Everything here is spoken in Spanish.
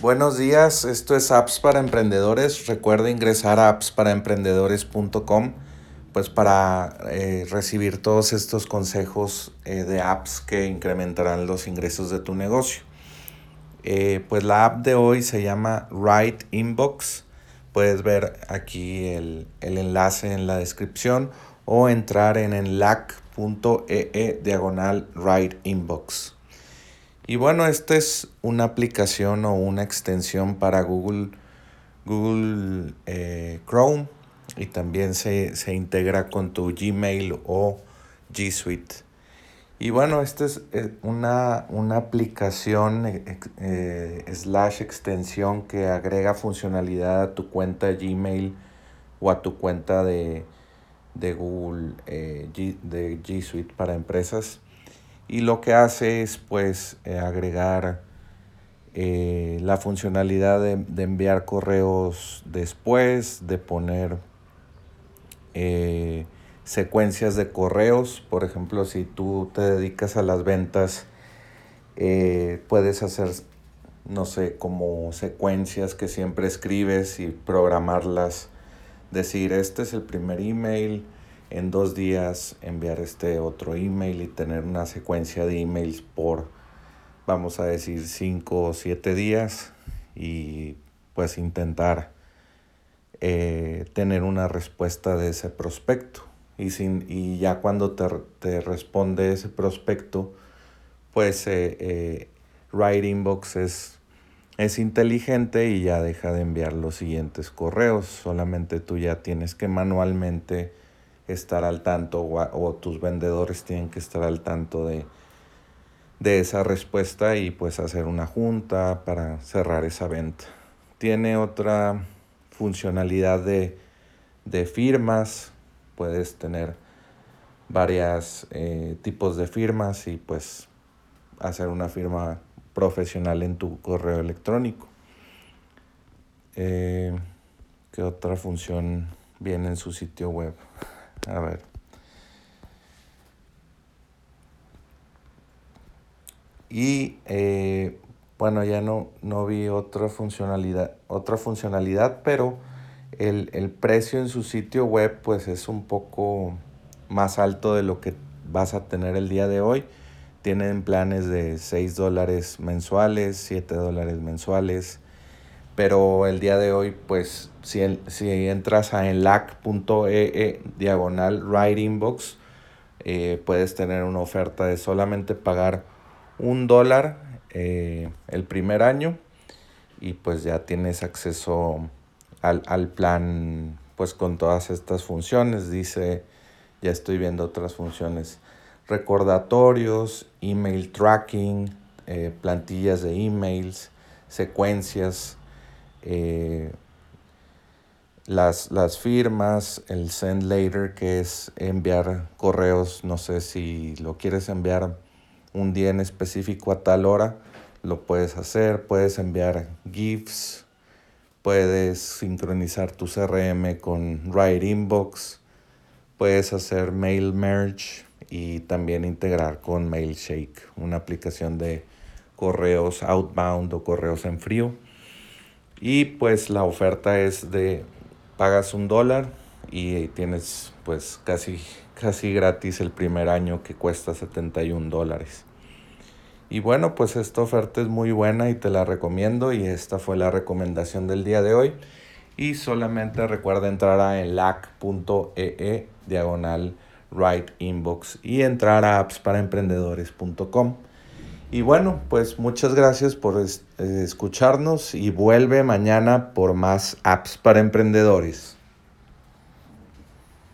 Buenos días, esto es Apps para Emprendedores. Recuerda ingresar a appsparaemprendedores.com pues para eh, recibir todos estos consejos eh, de apps que incrementarán los ingresos de tu negocio. Eh, pues la app de hoy se llama Write Inbox. Puedes ver aquí el, el enlace en la descripción o entrar en enlac.ee diagonal Write Inbox. Y bueno, esta es una aplicación o una extensión para Google, Google eh, Chrome y también se, integra con tu Gmail o G Suite. Y bueno, esta es eh, una, una aplicación eh, slash extensión que agrega funcionalidad a tu cuenta Gmail o a tu cuenta de, de Google de G Suite para empresas y lo que hace es pues eh, agregar eh, la funcionalidad de, enviar correos después, de poner eh, secuencias de correos. Por ejemplo, si tú te dedicas a las ventas, puedes hacer, no sé, como secuencias que siempre escribes y programarlas. Decir, este es el primer email, en dos días enviar este otro email y tener una secuencia de emails por, vamos a decir, cinco o siete días y pues intentar eh, tener una respuesta de ese prospecto. Y, sin, y ya cuando te, responde ese prospecto, pues eh, eh, Inbox es, es inteligente y ya deja de enviar los siguientes correos. Solamente tú ya tienes que manualmente estar al tanto o, tus vendedores tienen que estar al tanto de, de esa respuesta y pues hacer una junta para cerrar esa venta. Tiene otra funcionalidad de, firmas, puedes tener varios eh, tipos de firmas y pues hacer una firma profesional en tu correo electrónico. Eh, ¿Qué otra función viene en su sitio web? A ver. Y eh, bueno, ya no, no vi otra funcionalidad, otra funcionalidad, pero el, el, precio en su sitio web pues es un poco más alto de lo que vas a tener el día de hoy. Tienen planes de 6 dólares mensuales, 7 dólares mensuales, pero el día de hoy, pues, si, si entras a enlac.ee diagonal writing box, eh, puedes tener una oferta de solamente pagar un dólar eh, el primer año y pues ya tienes acceso al, al, plan pues con todas estas funciones. Dice, ya estoy viendo otras funciones, recordatorios, email tracking, eh, plantillas de emails, secuencias, eh, las, las firmas, el send later, que es enviar correos, no sé si lo quieres enviar un día en específico a tal hora, lo puedes hacer, puedes enviar GIFs, puedes sincronizar tu CRM con Write Inbox, puedes hacer mail merge y también integrar con Mailshake, una aplicación de correos outbound o correos en frío. Y pues la oferta es de pagas un dólar y tienes pues casi, casi gratis el primer año que cuesta 71 dólares. Y bueno, pues esta oferta es muy buena y te la recomiendo y esta fue la recomendación del día de hoy. Y solamente recuerda entrar a enlac.ee diagonal right inbox y entrar a appsparaemprendedores.com. Y bueno, pues muchas gracias por eh, escucharnos y vuelve mañana por más apps para emprendedores.